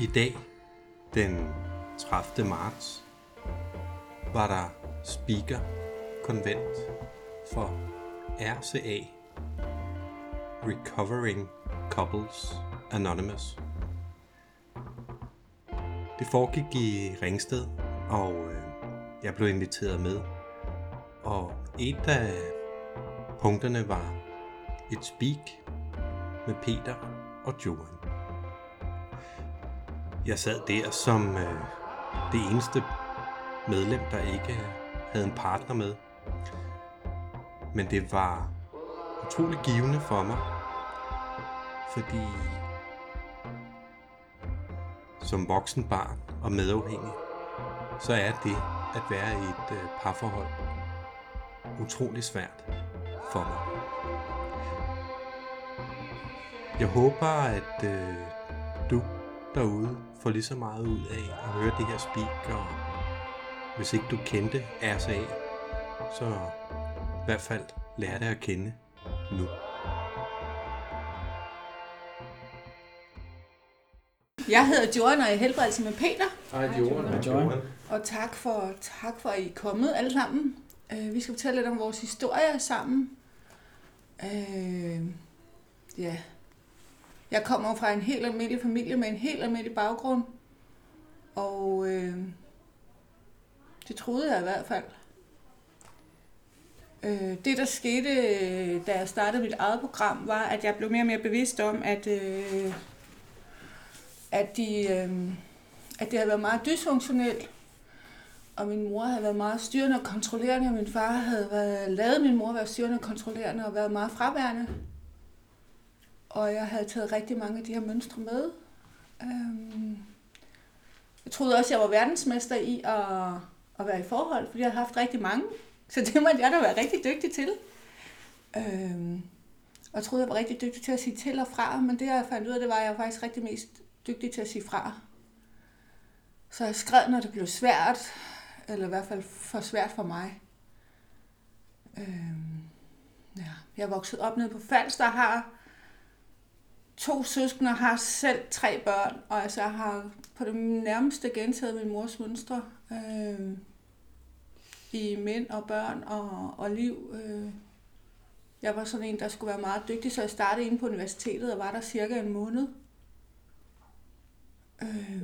I dag, den 30. marts, var der speaker konvent for RCA, Recovering Couples Anonymous. Det foregik i Ringsted, og øh, jeg blev inviteret med. Og et af punkterne var et speak med Peter og Johan. Jeg sad der som øh, det eneste medlem, der ikke øh, havde en partner med. Men det var utrolig givende for mig, fordi som voksen barn og medafhængig, så er det at være i et øh, parforhold utrolig svært for mig. Jeg håber, at øh, du derude får lige så meget ud af at høre det her speak, og hvis ikke du kendte RSA, så i hvert fald lær det at kende nu. Jeg hedder Johan, og jeg helbreder med Peter. Hej Johan. Hej, Johan. Og tak for, tak for, at I er kommet alle sammen. Uh, vi skal fortælle lidt om vores historie sammen. Uh, ja. Jeg kommer fra en helt almindelig familie med en helt almindelig baggrund. Og øh, det troede jeg i hvert fald. Øh, det, der skete, øh, da jeg startede mit eget program, var, at jeg blev mere og mere bevidst om, at... øh, at, de, øh, at det havde været meget dysfunktionelt, og min mor havde været meget styrende og kontrollerende, og min far havde været, lavet min mor være styrende og kontrollerende og været meget fraværende. Og jeg havde taget rigtig mange af de her mønstre med. Øhm, jeg troede også, at jeg var verdensmester i at, at være i forhold, fordi jeg havde haft rigtig mange. Så det måtte jeg da være rigtig dygtig til. Øhm, og jeg troede, jeg var rigtig dygtig til at sige til og fra, men det jeg fandt ud af, det var, at jeg var faktisk rigtig mest dygtig til at sige fra. Så jeg skred, når det blev svært, eller i hvert fald for svært for mig. Øhm, ja. Jeg er vokset op nede på Falster, har to søskende har selv tre børn, og altså jeg har på det nærmeste gentaget min mors mønstre øh, i mænd og børn og, og liv. Øh. Jeg var sådan en, der skulle være meget dygtig, så jeg startede inde på universitetet og var der cirka en måned. Øh,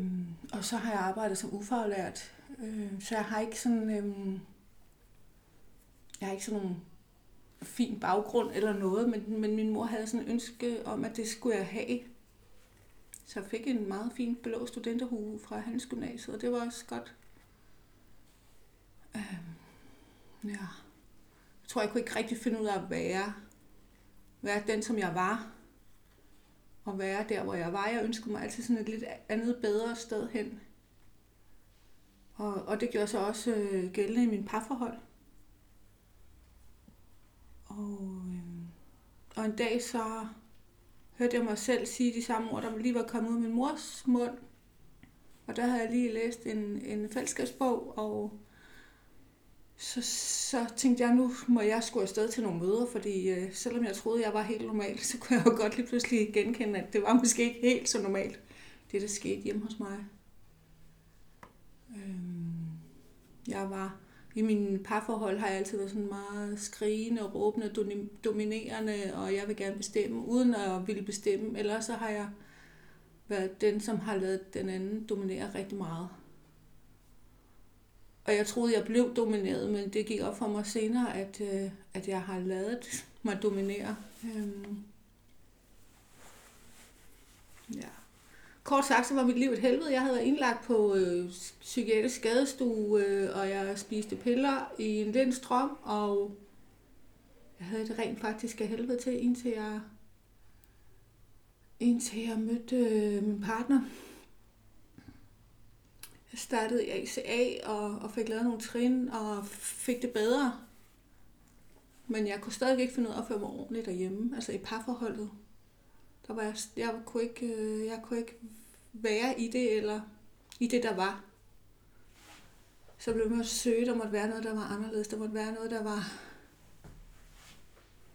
og så har jeg arbejdet som ufaglært, øh, så jeg har ikke sådan, Øh, jeg har ikke sådan nogle fin baggrund eller noget, men, men min mor havde sådan en ønske om, at det skulle jeg have. Så jeg fik en meget fin blå studenterhue fra Handelsgymnasiet, og det var også godt. Øhm, ja. Jeg tror, jeg kunne ikke rigtig finde ud af at være, være den, som jeg var Og være der, hvor jeg var. Jeg ønskede mig altid sådan et lidt andet, bedre sted hen. Og, og det gjorde så også øh, gældende i min parforhold. Og, øh, og en dag så hørte jeg mig selv sige de samme ord, der lige var kommet ud af min mors mund. Og der havde jeg lige læst en, en fællesskabsbog, og så, så tænkte jeg, nu må jeg skulle afsted til nogle møder, fordi øh, selvom jeg troede, jeg var helt normal, så kunne jeg jo godt lige pludselig genkende, at det var måske ikke helt så normalt, det der skete hjemme hos mig. Øhm, jeg var, i mine parforhold har jeg altid været sådan meget skrigende, råbende, dominerende, og jeg vil gerne bestemme, uden at ville bestemme. Ellers så har jeg været den, som har lavet den anden dominere rigtig meget. Og jeg troede, jeg blev domineret, men det gik op for mig senere, at, øh, at jeg har lavet mig dominere. Øhm. Ja. Kort sagt, så var mit liv et helvede. Jeg havde været indlagt på øh, psykiatrisk skadestue, øh, og jeg spiste piller i en lindstrøm, og jeg havde det rent faktisk af helvede til, indtil jeg, indtil jeg mødte øh, min partner startede i ACA og, og fik lavet nogle trin og fik det bedre. Men jeg kunne stadig ikke finde ud af at føre mig ordentligt derhjemme, altså i parforholdet. Der var jeg, jeg, kunne ikke, øh, jeg kunne ikke være i det, eller i det, der var. Så blev jeg søge, der måtte være noget, der var anderledes. Der måtte være noget, der var,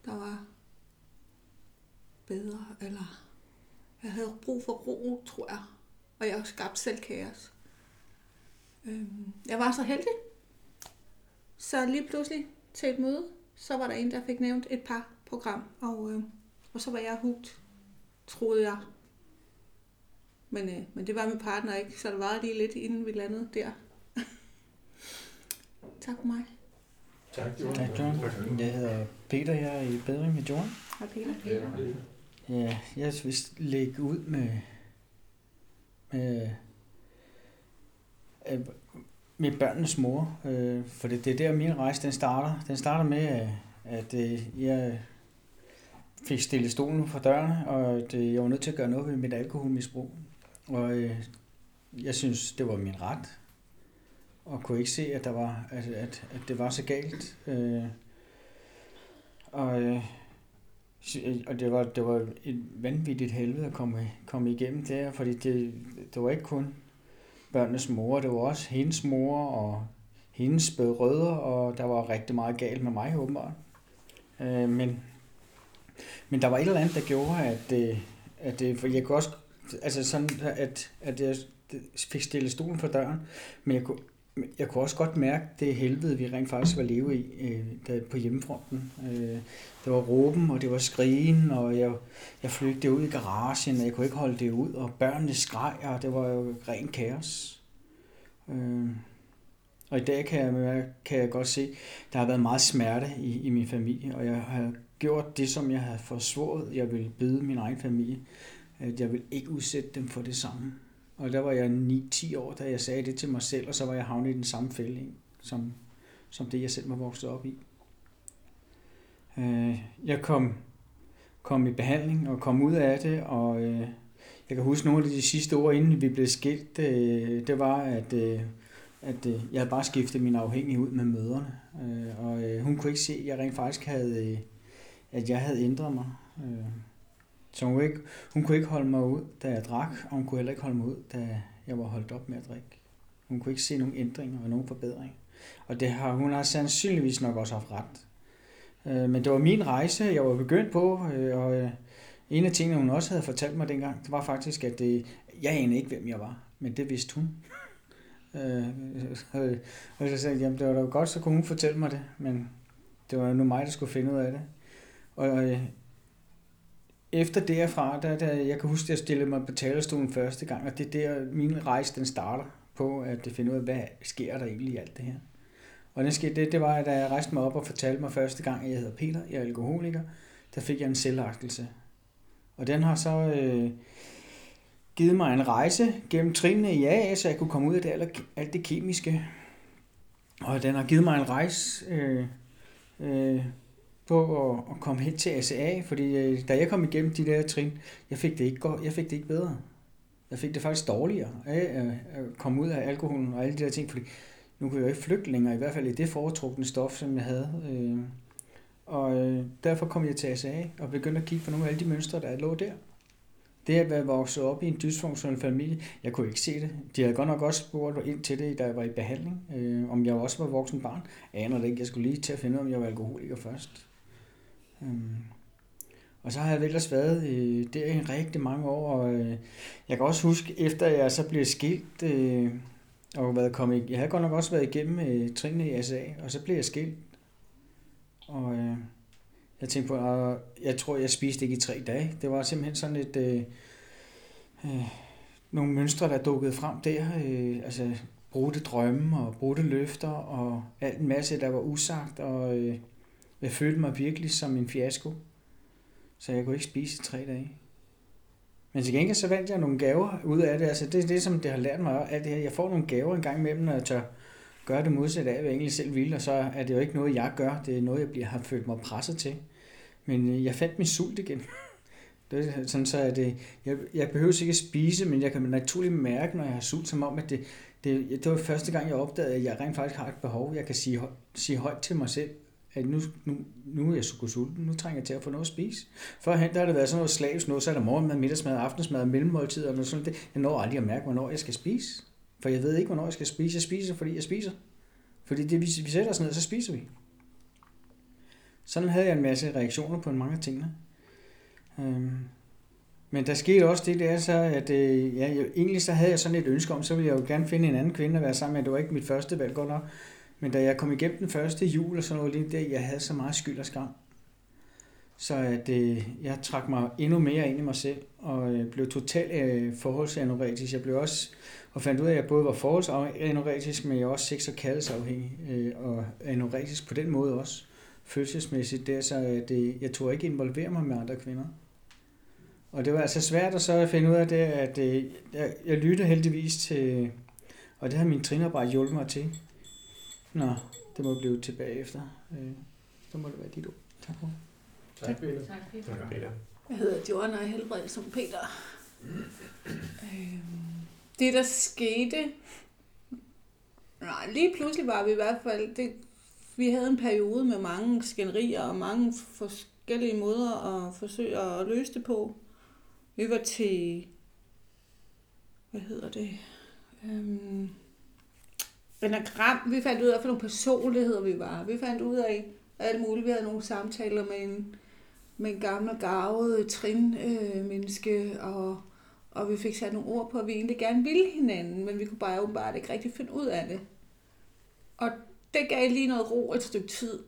der var bedre, eller jeg havde brug for ro, tror jeg. og jeg skabte selv kaos. Øhm, jeg var så heldig, så lige pludselig til et møde, så var der en, der fik nævnt et par program, og, øh, og så var jeg hugt, troede jeg. Men, øh, men det var min partner ikke, så det var lige lidt, inden vi landede der. tak for mig. Tak, Johan. Jeg hedder Peter, jeg er i bedring med Johan. Hej Peter. Ja, jeg vil lægge ud med, med, øh, med børnenes mor, øh, for det, det er der min rejse den starter. Den starter med, at, at øh, jeg fik stillet stolen for døren, og det, jeg var nødt til at gøre noget ved mit alkoholmisbrug. Og øh, jeg synes, det var min ret, og kunne ikke se, at, der var, at, at, at det var så galt. Øh, og øh, og det var, det var et vanvittigt helvede at komme, komme igennem der, fordi det, det var ikke kun børnenes mor, det var også hendes mor og hendes rødder, og der var rigtig meget galt med mig åbenbart. Øh, men, men der var et eller andet, der gjorde, at, det, at det, for jeg kunne også, altså sådan, at, at jeg fik stillet stolen for døren, men jeg kunne, jeg kunne også godt mærke det helvede, vi rent faktisk var leve i øh, der, på hjemmefronten. Øh, det var råben, og det var skrigen, og jeg, jeg flygtede ud i garagen, og jeg kunne ikke holde det ud, og børnene skreg, og det var jo ren kaos. Øh, og i dag kan jeg, kan jeg godt se, der har været meget smerte i, i min familie, og jeg har gjort det, som jeg havde forsvoret, jeg ville byde min egen familie, at jeg vil ikke udsætte dem for det samme. Og der var jeg 9-10 år, da jeg sagde det til mig selv, og så var jeg havnet i den samme fælde, som, som det, jeg selv var vokset op i. Øh, jeg kom, kom i behandling og kom ud af det, og øh, jeg kan huske nogle af de sidste år, inden vi blev skilt, øh, det var, at, øh, at øh, jeg havde bare skiftet min afhængighed ud med møderne. Og hun kunne ikke se, at jeg rent faktisk havde, at jeg havde ændret mig. Øh, så hun ikke, hun kunne ikke holde mig ud, da jeg drak, og hun kunne heller ikke holde mig ud, da jeg var holdt op med at drikke. Hun kunne ikke se nogen ændringer og nogen forbedringer. Og det har, hun har sandsynligvis nok også haft ret. Øh, men det var min rejse, jeg var begyndt på, øh, og øh, en af tingene, hun også havde fortalt mig dengang, det var faktisk, at det, jeg anede ikke, hvem jeg var, men det vidste hun. Øh, øh, og så sagde jeg, jamen det var da godt, så kunne hun fortælle mig det, men det var nu mig, der skulle finde ud af det. Og øh, efter derfra, der, der, jeg kan huske, at jeg stillede mig på talerstolen første gang, og det er der, min rejse den starter på, at finde ud af, hvad sker der egentlig i alt det her. Og det, skete, det, det var, da jeg rejste mig op og fortalte mig første gang, at jeg hedder Peter, jeg er alkoholiker, der fik jeg en selvagtelse. Og den har så øh, givet mig en rejse gennem trinene i AA, så jeg kunne komme ud af det, alt, alt det kemiske. Og den har givet mig en rejse øh, øh, på at, at komme hen til ACA, fordi øh, da jeg kom igennem de der trin, jeg fik det ikke, godt, jeg fik det ikke bedre. Jeg fik det faktisk dårligere af øh, øh, at komme ud af alkoholen og alle de der ting, fordi nu kunne jeg jo ikke flygte længere, i hvert fald i det foretrukne stof, som jeg havde. Og derfor kom jeg til ACA og begyndte at kigge på nogle af alle de mønstre, der lå der. Det at være vokset op i en dysfunktionel familie, jeg kunne ikke se det. De havde godt nok også spurgt ind til det, da jeg var i behandling, øh, om jeg også var voksen barn. Jeg aner det ikke. Jeg skulle lige til at finde ud af, om jeg var alkoholiker først. Øhm, og så har jeg ellers været øh, der i rigtig mange år, og øh, jeg kan også huske, efter jeg så blev skilt, øh, og været kommet, jeg havde godt nok også været igennem øh, trinene i SA, og så blev jeg skilt. Og øh, jeg tænkte på, at jeg tror, jeg spiste ikke i tre dage. Det var simpelthen sådan et, øh, øh, nogle mønstre, der dukkede frem der. Øh, altså brudte drømme og brudte løfter og alt en masse, der var usagt, og øh, jeg følte mig virkelig som en fiasko, så jeg kunne ikke spise i tre dage. Men til gengæld så vandt jeg nogle gaver ud af det. Altså det er det, som det har lært mig alt det her. Jeg får nogle gaver en gang imellem, når jeg tør gøre det modsatte af, hvad jeg egentlig selv vil, og så er det jo ikke noget, jeg gør. Det er noget, jeg bliver, har følt mig presset til. Men øh, jeg fandt min sult igen. Det er sådan, så er det, jeg, jeg behøver ikke at spise, men jeg kan naturligt mærke, når jeg har sult, som om, at det, det, det var første gang, jeg opdagede, at jeg rent faktisk har et behov. Jeg kan sige, sige højt til mig selv, at nu, nu, nu er jeg så sulten, nu trænger jeg til at få noget at spise. Førhen der har det været sådan noget slavisk noget, så er der morgenmad, middagsmad, aftensmad, mellemmåltid og noget sådan det. Jeg når aldrig at mærke, hvornår jeg skal spise. For jeg ved ikke, hvornår jeg skal spise. Jeg spiser, fordi jeg spiser. Fordi det, vi, vi sætter os ned, så spiser vi. Sådan havde jeg en masse reaktioner på mange af tingene. Øhm. Men der skete også det der så, at øh, ja, jeg, egentlig så havde jeg sådan et ønske om, så ville jeg jo gerne finde en anden kvinde at være sammen med. Det var ikke mit første valg godt nok. Men da jeg kom igennem den første jul og sådan noget, lige der, jeg havde så meget skyld og skam. Så at, øh, jeg trak mig endnu mere ind i mig selv, og øh, blev totalt øh, forholdsanoretisk. Jeg blev også, og fandt ud af, at jeg både var forholdsanoretisk, men jeg var også sex- og kaldesafhængig, øh, og anoretisk på den måde også, følelsesmæssigt. Der, så at, øh, jeg tog ikke involvere mig med andre kvinder. Og det var altså svært at så finde ud af det, at øh, jeg, jeg lyttede heldigvis til, og det har min trinarbejde hjulpet mig til. Nå, det må blive tilbage efter. Øh, så må det være dit ord. Tak for Tak, Peter. Tak, Peter. Tak, Peter. Jeg hedder Joanna og helbred som Peter. Øhm, det, der skete... Nej, lige pludselig var vi i hvert fald... Det, vi havde en periode med mange skænderier og mange forskellige måder at forsøge at løse det på. Vi var til... Hvad hedder det? Øhm, anagram. Vi fandt ud af, for nogle personligheder vi var. Vi fandt ud af alt muligt. Vi havde nogle samtaler med en, med en gammel og gavet trin øh, menneske, og, og vi fik sat nogle ord på, at vi egentlig gerne ville hinanden, men vi kunne bare åbenbart ikke rigtig finde ud af det. Og det gav lige noget ro et stykke tid,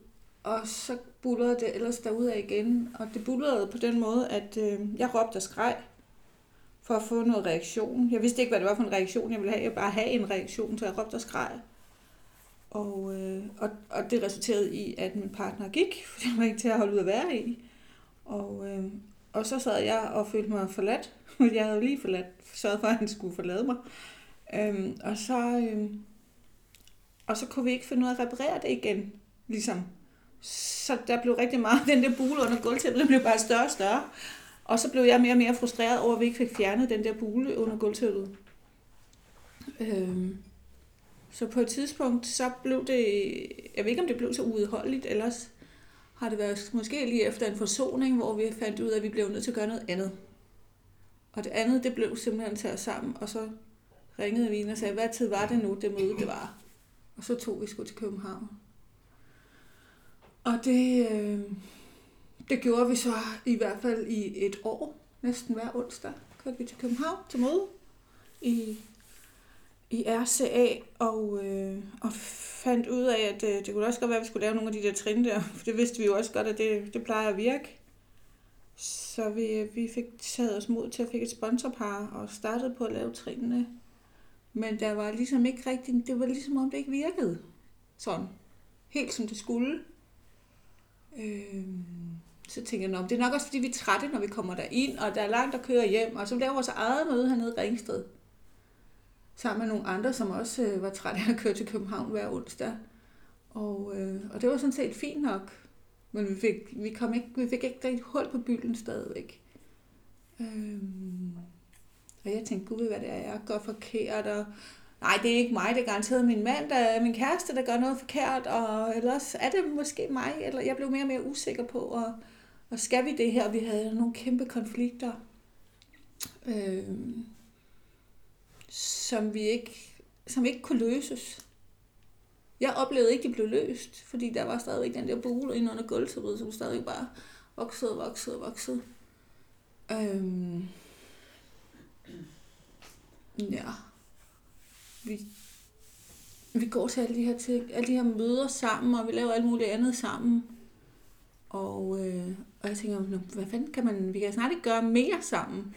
og så bullerede det ellers derudad igen, og det bullerede på den måde, at øh, jeg råbte og skreg for at få noget reaktion. Jeg vidste ikke, hvad det var for en reaktion, jeg ville have. Jeg ville bare have en reaktion, så jeg råbte og skreg. Og, øh, og, og det resulterede i, at min partner gik, fordi han var ikke til at holde ud at være i. Og, øh, og så sad jeg og følte mig forladt. Jeg havde lige forladt, sørget for, at han skulle forlade mig. Øhm, og, så, øh, og så kunne vi ikke finde ud af at reparere det igen. Ligesom. Så der blev rigtig meget, den der bule under gulvtæppet, den blev bare større og større. Og så blev jeg mere og mere frustreret over, at vi ikke fik fjernet den der bule under gulvtæppet. Øhm, så på et tidspunkt, så blev det, jeg ved ikke om det blev så uudholdeligt, ellers har det været måske lige efter en forsoning, hvor vi fandt ud af, at vi blev nødt til at gøre noget andet. Og det andet, det blev simpelthen taget sammen, og så ringede vi ind og sagde, hvad tid var det nu, det møde det var. Og så tog vi sgu til København. Og det, øh, det gjorde vi så i hvert fald i et år, næsten hver onsdag, kørte vi til København til møde i, i RCA, og, øh, og fandt ud af, at øh, det kunne også godt være, at vi skulle lave nogle af de der trin der, for det vidste vi jo også godt, at det, det plejer at virke. Så vi, øh, vi fik taget os mod til at fik et sponsorpar og startede på at lave trinene. Men der var ligesom ikke rigtigt, det var ligesom om det ikke virkede sådan, helt som det skulle. Øh, så tænker jeg, det er nok også fordi vi er trætte, når vi kommer der ind og der er langt at køre hjem, og så laver vores eget møde hernede i Ringsted. Sammen med nogle andre, som også øh, var trætte af at køre til København hver onsdag. Og, øh, og det var sådan set fint nok. Men vi fik, vi kom ikke, vi fik ikke rigtig hul på bylden stadigvæk. Øhm, og jeg tænkte, gud, hvad det er, jeg gør forkert, og nej, det er ikke mig, det er garanteret min mand, der er min kæreste, der gør noget forkert, og ellers er det måske mig, eller jeg blev mere og mere usikker på, og, og skal vi det her? Vi havde nogle kæmpe konflikter, øh, som vi ikke, som ikke kunne løses. Jeg oplevede ikke, at de blev løst, fordi der var stadigvæk den der bule inde under gulvtæppet, som stadig bare voksede og voksede og voksede. Øhm, ja. Vi, vi går til alle de her ting, alle de her møder sammen, og vi laver alt muligt andet sammen. Og, øh, og jeg tænker, hvad fanden kan man, vi kan snart ikke gøre mere sammen.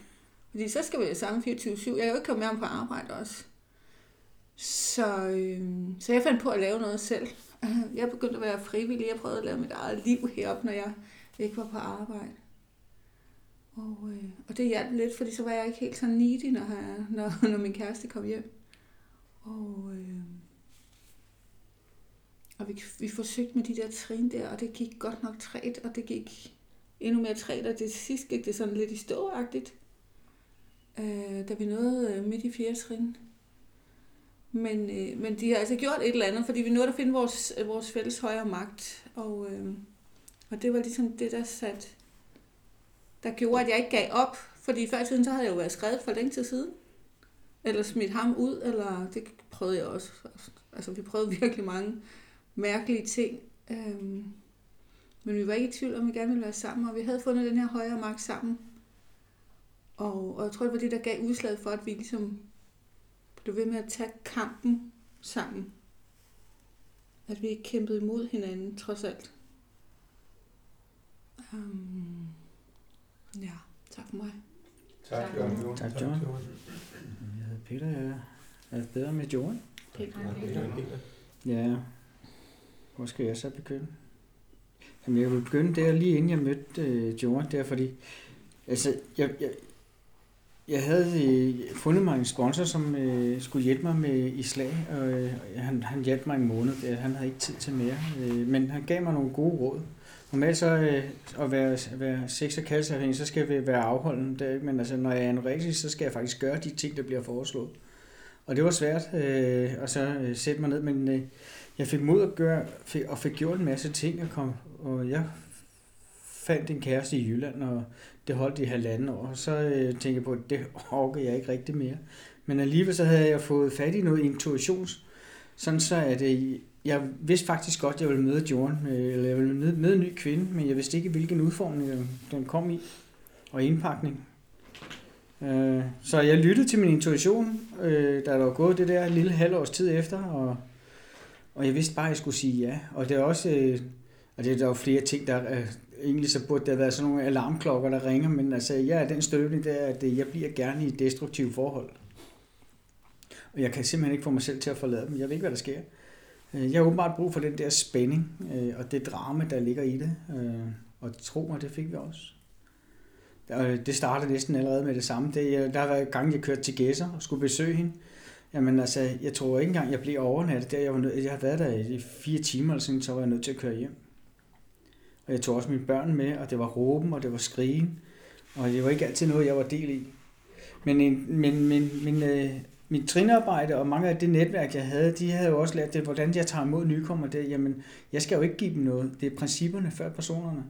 Fordi så skal vi sammen 24-7. Jeg kan jo ikke komme med ham på arbejde også. Så, øh, så jeg fandt på at lave noget selv. Jeg begyndte at være frivillig. Jeg prøvede at lave mit eget liv heroppe, når jeg ikke var på arbejde. Og, øh, og det hjalp lidt, fordi så var jeg ikke helt så needy, når, jeg, når, når min kæreste kom hjem. Og, øh, og vi, vi forsøgte med de der trin der, og det gik godt nok træt, og det gik endnu mere træt, og det sidst gik det sådan lidt i ståagtigt, øh, da vi nåede øh, midt i fjerde trin. Men, øh, men de har altså gjort et eller andet, fordi vi nåede at finde vores, øh, vores fælles højere magt, og, øh, og det var ligesom det, der satte der gjorde, at jeg ikke gav op. Fordi før i tiden, så havde jeg jo været skrevet for længe til siden. Eller smidt ham ud, eller det prøvede jeg også. Altså, vi prøvede virkelig mange mærkelige ting. Øhm, men vi var ikke i tvivl om, at vi gerne ville være sammen, og vi havde fundet den her højere magt sammen. Og, og jeg tror, det var det, der gav udslaget for, at vi ligesom blev ved med at tage kampen sammen. At vi ikke kæmpede imod hinanden, trods alt. Um, ja, tak for mig. Tak, Tak. Jørgen. Tak, Jørgen. Jeg hedder Peter, jeg er bedre med Johan. Ja, hvor skal jeg så begynde? Jamen, jeg vil begynde der lige inden jeg mødte øh, Johan der, fordi altså, jeg, jeg, jeg havde øh, fundet mig en sponsor, som øh, skulle hjælpe mig med i slag, og øh, han, han hjalp mig en måned, der. han havde ikke tid til mere, øh, men han gav mig nogle gode råd. Normalt så øh, at være, at være sex- og kaldsafhængig, så skal vi være afholden, der, ikke? men altså, når jeg er anoreksisk, så skal jeg faktisk gøre de ting, der bliver foreslået. Og det var svært øh, at så øh, sætte mig ned, men øh, jeg fik mod at gøre, fik, og fik gjort en masse ting, og, kom, og jeg fandt en kæreste i Jylland, og det holdt i halvanden år, og så øh, tænkte jeg på, at det orker jeg ikke rigtig mere. Men alligevel så havde jeg fået fat i noget intuitions, sådan så at øh, jeg vidste faktisk godt, at jeg ville møde Jordan, øh, eller jeg ville møde, møde en ny kvinde, men jeg vidste ikke, hvilken udformning den- den kom i, og indpakning. Øh, Så jeg lyttede til min intuition, øh, da der var gået det der lille halvårs tid efter, og, og jeg vidste bare, at jeg skulle sige ja. Og det er også, øh, og det er der jo flere ting, der øh, egentlig så burde der være sådan nogle alarmklokker, der ringer, men altså jeg er den støbning der, at øh, jeg bliver gerne i destruktive forhold. Og jeg kan simpelthen ikke få mig selv til at forlade dem. Jeg ved ikke, hvad der sker. Øh, jeg har åbenbart brug for den der spænding øh, og det drama, der ligger i det. Øh, Og tro mig, det fik vi også. Og det startede næsten allerede med det samme. Det, øh, der har været gange, jeg kørte til Gæsser og skulle besøge hende. Jamen altså, jeg tror ikke engang, jeg blev overnattet der. Jeg, var nød, jeg har været der i fire timer, eller sådan, så var jeg nødt til at køre hjem. Og jeg tog også mine børn med, og det var råben, og det var skrigen. Og det var ikke altid noget, jeg var del i. Men, en, men, men, men øh, mit trinarbejde og mange af det netværk, jeg havde, de havde jo også lært det, hvordan jeg tager imod nykommer. Det, jamen, jeg skal jo ikke give dem noget. Det er principperne før personerne.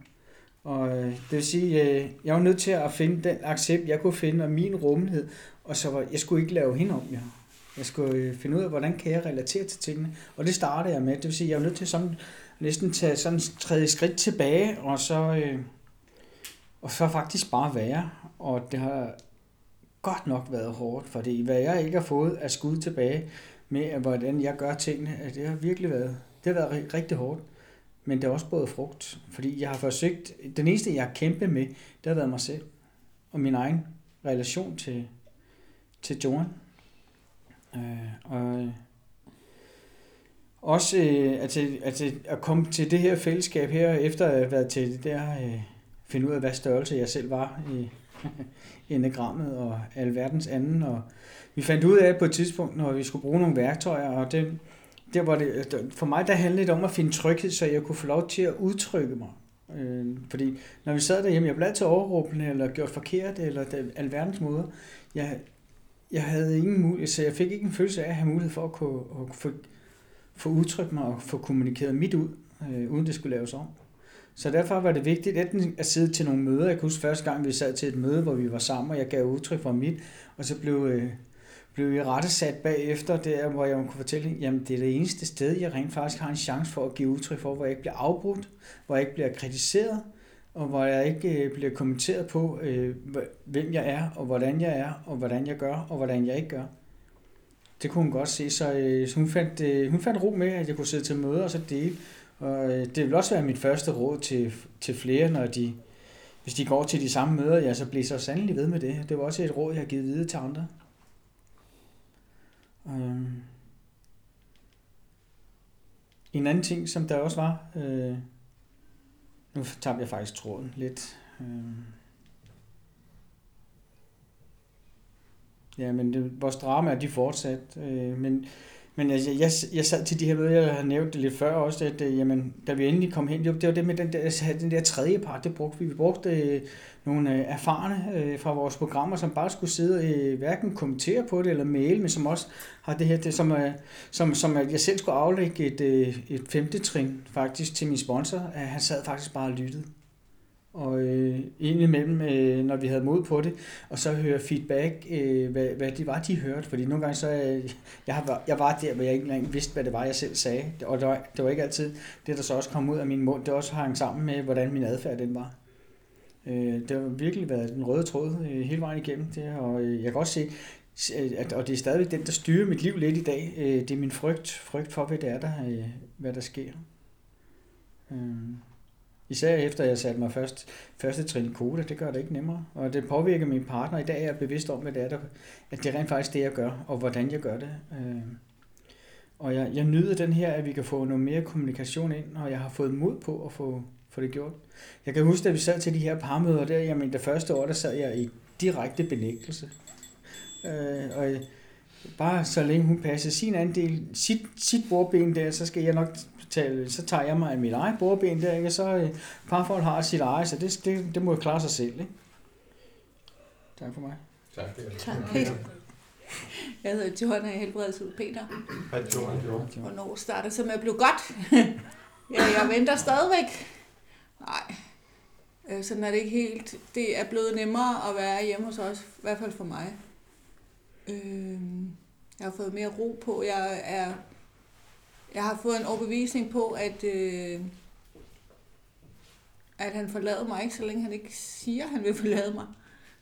Og øh, det vil sige, øh, jeg var nødt til at finde den accept, jeg kunne finde, og min rummelighed. Og så var, jeg skulle ikke lave hende om, ja. Jeg skulle øh, finde ud af, hvordan kan jeg relatere til tingene. Og det startede jeg med. Det vil sige, jeg var nødt til sådan, næsten tage sådan tredje skridt tilbage, og så, øh, og så faktisk bare være. Og det har godt nok været hårdt, fordi hvad jeg ikke har fået af skud tilbage med, hvordan jeg gør tingene, at det har virkelig været, det har været rigtig hårdt. Men det er også både frugt, fordi jeg har forsøgt, den eneste jeg har kæmpet med, det har været mig selv, og min egen relation til, til Johan. Øh, og også øh, altså, at, at komme til det her fællesskab her, efter at have været til det der, øh, finde ud af, hvad størrelse jeg selv var i enagrammet og alverdens anden. Og vi fandt ud af på et tidspunkt, når vi skulle bruge nogle værktøjer, og det, der var det, for mig der handlede det om at finde tryghed, så jeg kunne få lov til at udtrykke mig. Øh, fordi når vi sad derhjemme, jeg blev altid overråbende, eller gjort forkert, eller alverdens måder. Jeg, jeg havde ingen mulighed, så jeg fik ikke en følelse af at have mulighed for at, kunne, at få, få udtrykt mig og få kommunikeret mit ud, øh, uden det skulle laves om. Så derfor var det vigtigt enten at sidde til nogle møder. Jeg kan huske første gang, vi sad til et møde, hvor vi var sammen, og jeg gav udtryk for mit, og så blev, øh, blev jeg rettesat bagefter, der, hvor jeg kunne fortælle, jamen det er det eneste sted, jeg rent faktisk har en chance for at give udtryk for, hvor jeg ikke bliver afbrudt, hvor jeg ikke bliver kritiseret, og hvor jeg ikke øh, bliver kommenteret på, øh, hvem jeg er, og hvordan jeg er, og hvordan jeg gør, og hvordan jeg ikke gør. Det kunne hun godt se, så, øh, så hun, fandt, øh, hun fandt ro med, at jeg kunne sidde til møder og så dele. Og øh, det vil også være mit første råd til, til flere, når de, hvis de går til de samme møder, ja, så bliver så sandelig ved med det. Det var også et råd, jeg har givet videre til andre. Øh. En anden ting, som der også var, øh, nu tabte jeg faktisk tråden lidt. Øhm. Ja, men det, vores drama de fortsat. Øh, men men altså, jeg, jeg sad til de her møder, jeg har nævnt det lidt før også, at øh, jamen, da vi endelig kom hen, det var det med den der, altså, den der tredje part, det brugte vi. Vi brugte øh, nogle øh, erfarne øh, fra vores programmer, som bare skulle sidde øh, hverken kommentere på det eller mail, men som også har det her, det, som, øh, som, som at jeg selv skulle aflægge et, øh, et femte trin faktisk til min sponsor, at han sad faktisk bare og lyttede og øh, indimellem, øh, når vi havde mod på det, og så høre feedback, øh, hvad, hvad det var, de hørte. Fordi nogle gange så, øh, jeg, var, jeg var der, hvor jeg ikke engang vidste, hvad det var, jeg selv sagde. Og det var, det var ikke altid det, der så også kom ud af min mund, det også hang sammen med, hvordan min adfærd den var. Øh, det har virkelig været den røde tråd øh, hele vejen igennem det, og øh, jeg kan også se, øh, at, og det er stadigvæk den, der styrer mit liv lidt i dag. Øh, det er min frygt, frygt for, hvad det er, der, øh, hvad der sker. Øh, især efter jeg satte mig først, første trin i det gør det ikke nemmere. Og det påvirker min partner. I dag er jeg bevidst om, hvad det er, der, at det er rent faktisk det, jeg gør, og hvordan jeg gør det. Øh, og jeg, jeg nyder den her, at vi kan få noget mere kommunikation ind, og jeg har fået mod på at få, få det gjort. Jeg kan huske, at vi sad til de her parmøder der, jamen det første år, der sad jeg i direkte benægtelse. Øh, og bare så længe hun passer sin andel, sit, sit bordben der, så skal jeg nok tale, så tager jeg mig af mit eget bordben der, ikke? så øh, parforhold har sit eget, så det, det, det må jeg klare sig selv. Ikke? Tak for mig. Tak, Peter. Tak, Peter. Jeg hedder Johanna Helbredsud Peter. Hej, Johan. Hvornår starter så med at blive godt? ja, jeg venter stadigvæk. Nej, øh, sådan er det ikke helt. Det er blevet nemmere at være hjemme hos os, i hvert fald for mig. Øh, jeg har fået mere ro på. Jeg er jeg har fået en overbevisning på, at, øh, at han forlader mig ikke, så længe han ikke siger, at han vil forlade mig.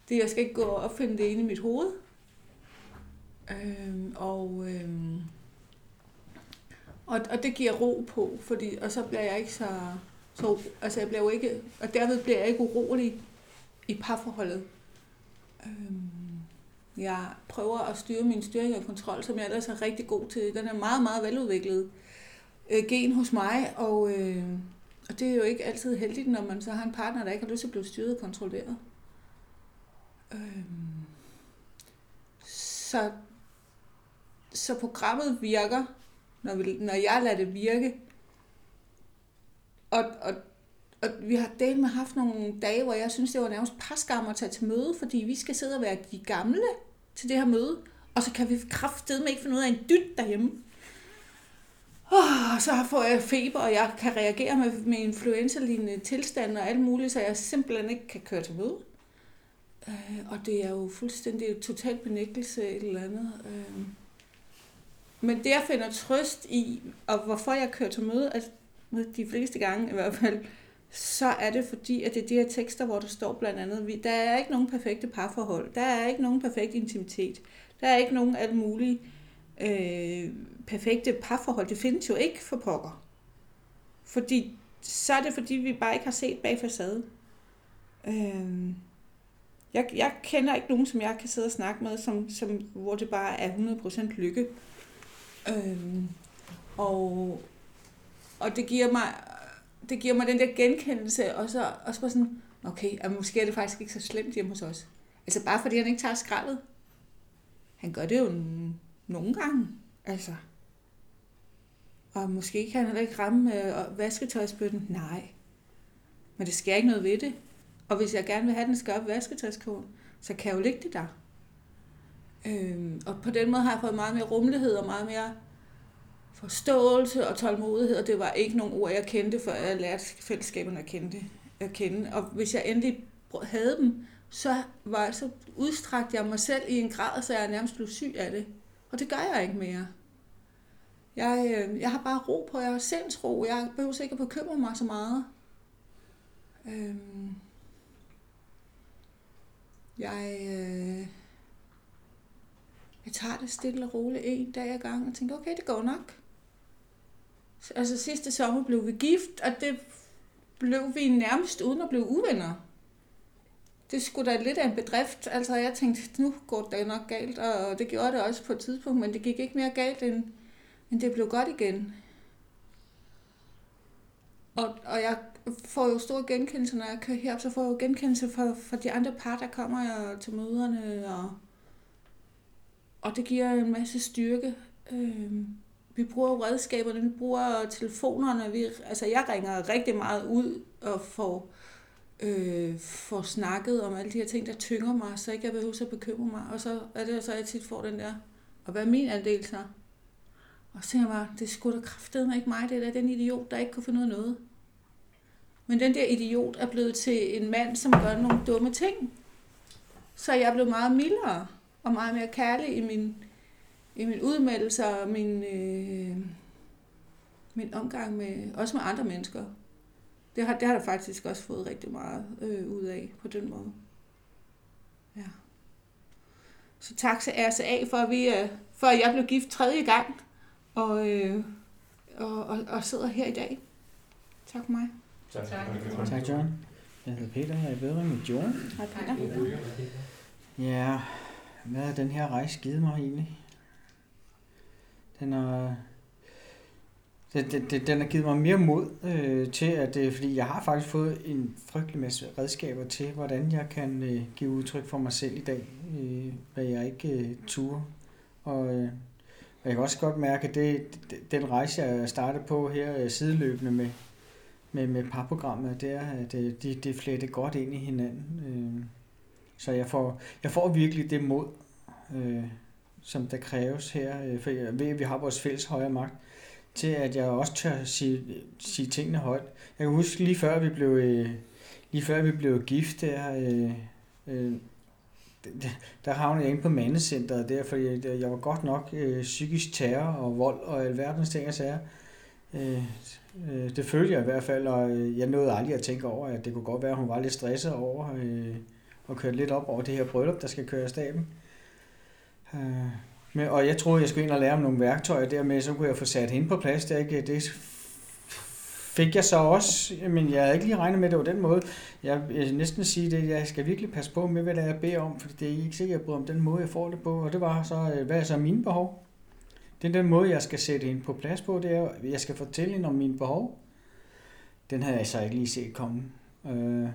Det, jeg skal ikke gå og opfinde det inde i mit hoved. Øh, og, øh, og, og det giver ro på, fordi, og så bliver jeg ikke så, så altså jeg bliver jo ikke, og derved bliver jeg ikke urolig i parforholdet. Øhm, jeg prøver at styre min styring og kontrol, som jeg ellers er rigtig god til. Den er meget, meget veludviklet øh, gen hos mig, og, øh, og det er jo ikke altid heldigt, når man så har en partner, der ikke har lyst til at blive styret og kontrolleret. Øh, så, så programmet virker, når, vi, når jeg lader det virke. Og, og, og vi har delt med haft nogle dage, hvor jeg synes, det var nærmest paskam at tage til møde, fordi vi skal sidde og være de gamle til det her møde, og så kan vi kraftedeme ikke finde ud af en dyt derhjemme. Oh, så får jeg feber, og jeg kan reagere med, med influenza-lignende tilstand og alt muligt, så jeg simpelthen ikke kan køre til møde. Uh, og det er jo fuldstændig total benægtelse et eller andet. Uh, men det, jeg finder trøst i, og hvorfor jeg kører til møde, altså de fleste gange i hvert fald, så er det fordi, at det er de her tekster, hvor der står blandt andet, der er ikke nogen perfekte parforhold, der er ikke nogen perfekt intimitet, der er ikke nogen alt mulige øh, perfekte parforhold. Det findes jo ikke for pokker. Fordi, så er det fordi, vi bare ikke har set bag facaden. Øh, jeg, jeg kender ikke nogen, som jeg kan sidde og snakke med, som, som, hvor det bare er 100% lykke. Øh, og, og det giver mig det giver mig den der genkendelse, og så også bare sådan, okay, at måske er det faktisk ikke så slemt hjemme hos os. Altså bare fordi han ikke tager skraldet. Han gør det jo nogle gange, altså. Og måske kan han heller ikke ramme øh, vasketøjsbøtten. Nej. Men det sker ikke noget ved det. Og hvis jeg gerne vil have, den skal op så kan jeg jo ligge det der. Øhm, og på den måde har jeg fået meget mere rummelighed og meget mere forståelse og tålmodighed, og det var ikke nogen ord, jeg kendte, før jeg lærte fællesskaberne at kende. At kende. Og hvis jeg endelig havde dem, så, var, så udstrakte jeg mig selv i en grad, så jeg nærmest blev syg af det. Og det gør jeg ikke mere. Jeg, øh, jeg har bare ro på, jeg har sindsro, jeg behøver ikke at bekymre mig så meget. Øh, jeg, øh, jeg tager det stille og roligt en dag ad gangen og tænker, okay, det går nok. Altså sidste sommer blev vi gift, og det blev vi nærmest uden at blive uvenner. Det skulle da lidt af en bedrift. Altså jeg tænkte, nu går det nok galt, og det gjorde det også på et tidspunkt, men det gik ikke mere galt, end, end det blev godt igen. Og, og jeg får jo stor genkendelse, når jeg kører herop, så får jeg jo genkendelse fra, fra de andre par, der kommer og til møderne, og, og det giver en masse styrke. Øhm, vi bruger redskaberne, vi bruger telefonerne. Vi, altså jeg ringer rigtig meget ud og får, øh, øh, får snakket om alle de her ting, der tynger mig, så ikke jeg behøver at bekymre mig. Og så er det så, at jeg tit får den der, og hvad er min andel så? Og så tænker jeg bare, det skulle da kraftedeme ikke mig, det er den idiot, der ikke kunne finde ud af noget. Men den der idiot er blevet til en mand, som gør nogle dumme ting. Så jeg blev meget mildere og meget mere kærlig i min i min udmeldelse og min, øh, min omgang med, også med andre mennesker det har, det har der faktisk også fået rigtig meget øh, ud af på den måde. Ja. Så tak til RSA for, at, vi, øh, for at jeg blev gift tredje gang, og, øh, og, og, og sidder her i dag. Tak for mig. Tak. Tak. tak, John. Jeg hedder Peter, jeg er bedre med John. Hej Peter. Ja, hvad har den her rejse givet mig egentlig? Den har, det, det, den har givet mig mere mod øh, til, at øh, fordi jeg har faktisk fået en frygtelig masse redskaber til, hvordan jeg kan øh, give udtryk for mig selv i dag, øh, hvad jeg ikke øh, turde. Og, øh, og jeg kan også godt mærke, at det, den rejse, jeg startede på her øh, sideløbende med, med, med parprogrammet, det er, at øh, de, de fletter godt ind i hinanden. Øh, så jeg får, jeg får virkelig det mod, øh, som der kræves her, øh, for jeg ved, at vi har vores fælles højre magt, til at jeg også tør sige, sige tingene højt. Jeg kan huske lige før vi blev, øh, lige før vi blev gift der, øh, øh, der havnede jeg inde på mandecenteret der, fordi jeg var godt nok øh, psykisk terror og vold og alverdens ting og sager. Øh, øh, det følte jeg i hvert fald, og øh, jeg nåede aldrig at tænke over, at det kunne godt være, at hun var lidt stresset over øh, og kørte lidt op over det her bryllup, der skal køre af staben. Øh, men, og jeg troede, jeg skulle ind og lære om nogle værktøjer dermed, så kunne jeg få sat hende på plads. Det, ikke? det fik jeg så også, men jeg havde ikke lige regnet med, at det var den måde. Jeg jeg næsten sige det, jeg skal virkelig passe på med, hvad jeg beder om, for det er ikke sikkert, om den måde, jeg får det på. Og det var så, øh, hvad er så mine behov? Det er den måde, jeg skal sætte hende på plads på, det er, at jeg skal fortælle hende om mine behov. Den havde jeg så ikke lige set komme. Øh,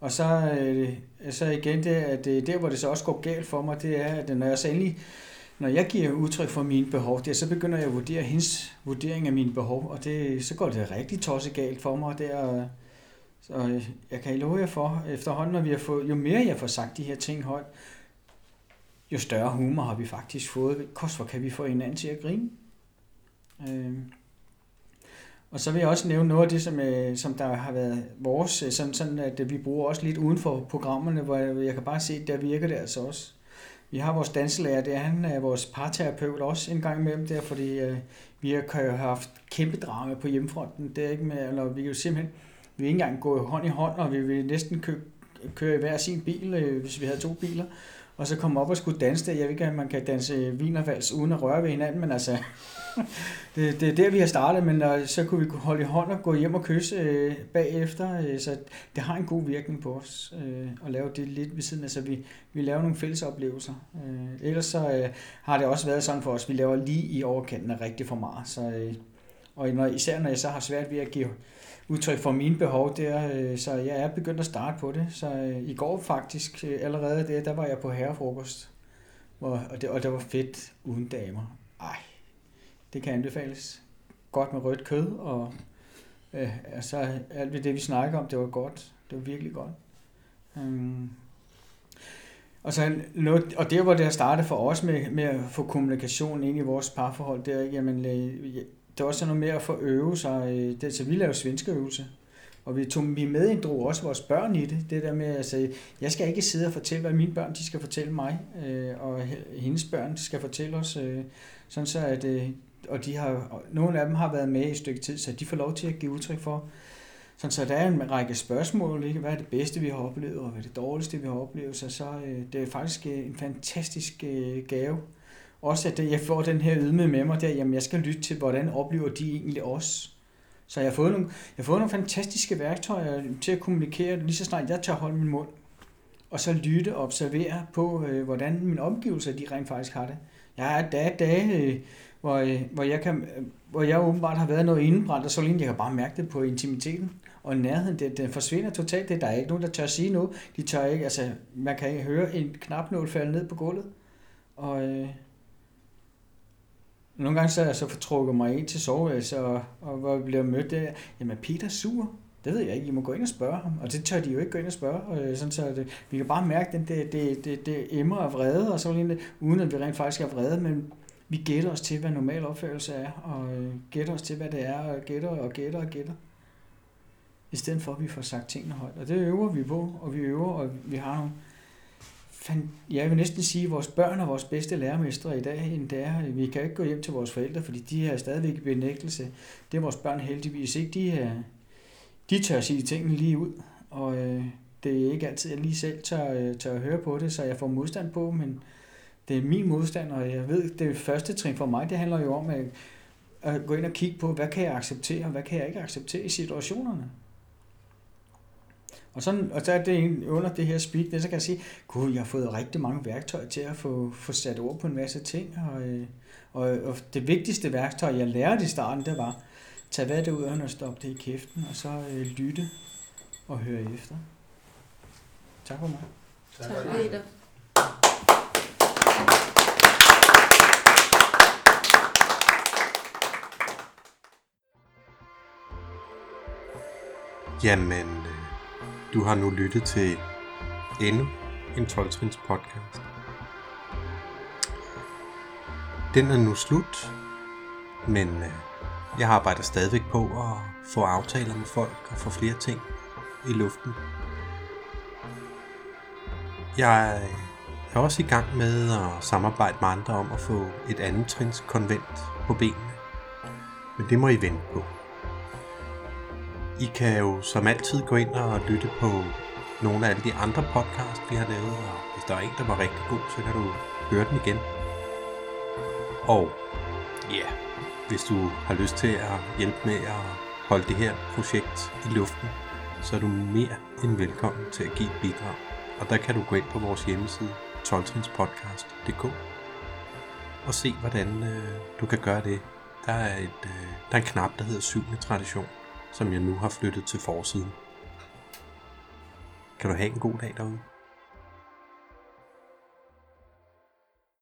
og så, øh, så igen det, at det, der, hvor det så også går galt for mig, det er, at når jeg så endelig, når jeg giver udtryk for mine behov, det, så begynder jeg at vurdere hendes vurdering af mine behov, og det, så går det rigtig tosset galt for mig. Der, så jeg kan love jer for, efterhånden, når vi har fået, jo mere jeg får sagt de her ting højt, jo større humor har vi faktisk fået. Kost, hvor kan vi få hinanden til at grine? Øh, og så vil jeg også nævne noget af det, som, øh, som der har været vores, øh, sådan, sådan at vi bruger også lidt uden for programmerne, hvor jeg kan bare se, at der virker det altså også. Vi har vores danselærer, det er han er vores parterapeut også en gang imellem der, fordi øh, vi har haft kæmpe drama på hjemmefronten. Det er ikke med, eller vi kan jo simpelthen, vi vil ikke engang gå hånd i hånd, og vi vil næsten kø, køre i hver sin bil, øh, hvis vi havde to biler og så komme op og skulle danse der. Jeg ved ikke, at man kan danse vinervals uden at røre ved hinanden, men altså, det, det er der, vi har startet, men øh, så kunne vi holde i hånd og gå hjem og kysse øh, bagefter, øh, så det har en god virkning på os øh, at lave det lidt ved siden af, så vi, vi laver nogle fælles oplevelser. Øh, ellers så øh, har det også været sådan for os, vi laver lige i overkanten af rigtig for meget, så, øh, og når, især når jeg så har svært ved at give udtryk for mine behov der, øh, så jeg er begyndt at starte på det. Så øh, i går faktisk øh, allerede der, der var jeg på herrefrokost, og, og, det, og det var fedt uden damer. Ej, det kan anbefales. Godt med rødt kød, og øh, altså, alt det, vi snakker om, det var godt. Det var virkelig godt. Um, og, så noget, og der, hvor det har startet for os med, med at få kommunikation ind i vores parforhold, det er, jamen, øh, det er også noget med at få øve sig. Øh, det, så vi laver svenske øvelse. Og vi tog vi med inddrog også vores børn i det. Det der med at sige, jeg skal ikke sidde og fortælle, hvad mine børn de skal fortælle mig, øh, og hendes børn skal fortælle os. Øh, sådan så at, øh, og de har, nogle af dem har været med i et stykke tid, så de får lov til at give udtryk for. Sådan så der er en række spørgsmål, ikke? hvad er det bedste, vi har oplevet, og hvad er det dårligste, vi har oplevet. Så, så øh, det er faktisk en fantastisk gave også at jeg får den her ydmyghed med mig der, jamen jeg skal lytte til, hvordan oplever de egentlig os. Så jeg har fået nogle, jeg har fået nogle fantastiske værktøjer til at kommunikere, lige så snart jeg tager holde min mund. Og så lytte og observere på, øh, hvordan mine omgivelser de rent faktisk har det. Jeg er dage, dage øh, hvor, øh, hvor, jeg kan, øh, hvor jeg åbenbart har været noget indbrændt, og så lige jeg kan bare mærke det på intimiteten og nærheden. Det, den forsvinder totalt. Det, der er ikke nogen, der tør sige noget. De tør ikke, altså man kan ikke høre en knapnål falde ned på gulvet. Og, øh, nogle gange så jeg så fortrukket mig ind til soveværelset, altså, og, og hvor jeg bliver mødt der, jamen Peter er sur. Det ved jeg ikke, I må gå ind og spørge ham. Og det tør de jo ikke gå ind og spørge. Og øh, sådan, så det, vi kan bare mærke, at det, det, det, det emmer af vrede, og så lignende, uden at vi rent faktisk er vrede, men vi gætter os til, hvad normal opførelse er, og øh, gætter os til, hvad det er, og gætter og gætter og gætter. I stedet for, at vi får sagt tingene højt. Og det øver vi på, og vi øver, og vi har nogle jeg vil næsten sige, at vores børn er vores bedste lærermestre i dag, end det er. Vi kan ikke gå hjem til vores forældre, fordi de er stadigvæk i benægtelse. Det er vores børn heldigvis ikke. De er, de tør sige tingene lige ud, og øh, det er ikke altid, jeg lige selv tør, øh, tør tør høre på det, så jeg får modstand på, men det er min modstand, og jeg ved, det første trin for mig, det handler jo om at, at gå ind og kigge på, hvad kan jeg acceptere, og hvad kan jeg ikke acceptere i situationerne. Og, sådan, og så er det under det her speak, det, så kan jeg sige, gud, jeg har fået rigtig mange værktøjer til at få, få sat ord på en masse ting, og, øh, og, og det vigtigste værktøj, jeg lærte i starten, det var, tage hvad det ud og stoppe det i kæften, og så øh, lytte og høre efter. Tak for mig. Tak, Peter. Jamen, øh, du har nu lyttet til endnu en 12 podcast. Den er nu slut, men øh, jeg arbejder stadigvæk på at få aftaler med folk og få flere ting i luften. Jeg øh, er også i gang med at samarbejde med andre om at få et andet trins konvent på benene. Men det må I vente på. I kan jo som altid gå ind og lytte på nogle af alle de andre podcasts, vi har lavet, og hvis der er en, der var rigtig god, så kan du høre den igen. Og ja, yeah, hvis du har lyst til at hjælpe med at holde det her projekt i luften, så er du mere end velkommen til at give et bidrag. Og der kan du gå ind på vores hjemmeside, 12 og se, hvordan øh, du kan gøre det. Der er, et, øh, der er en knap, der hedder 7. tradition, som jeg nu har flyttet til forsiden. Kan du have en god dag derude?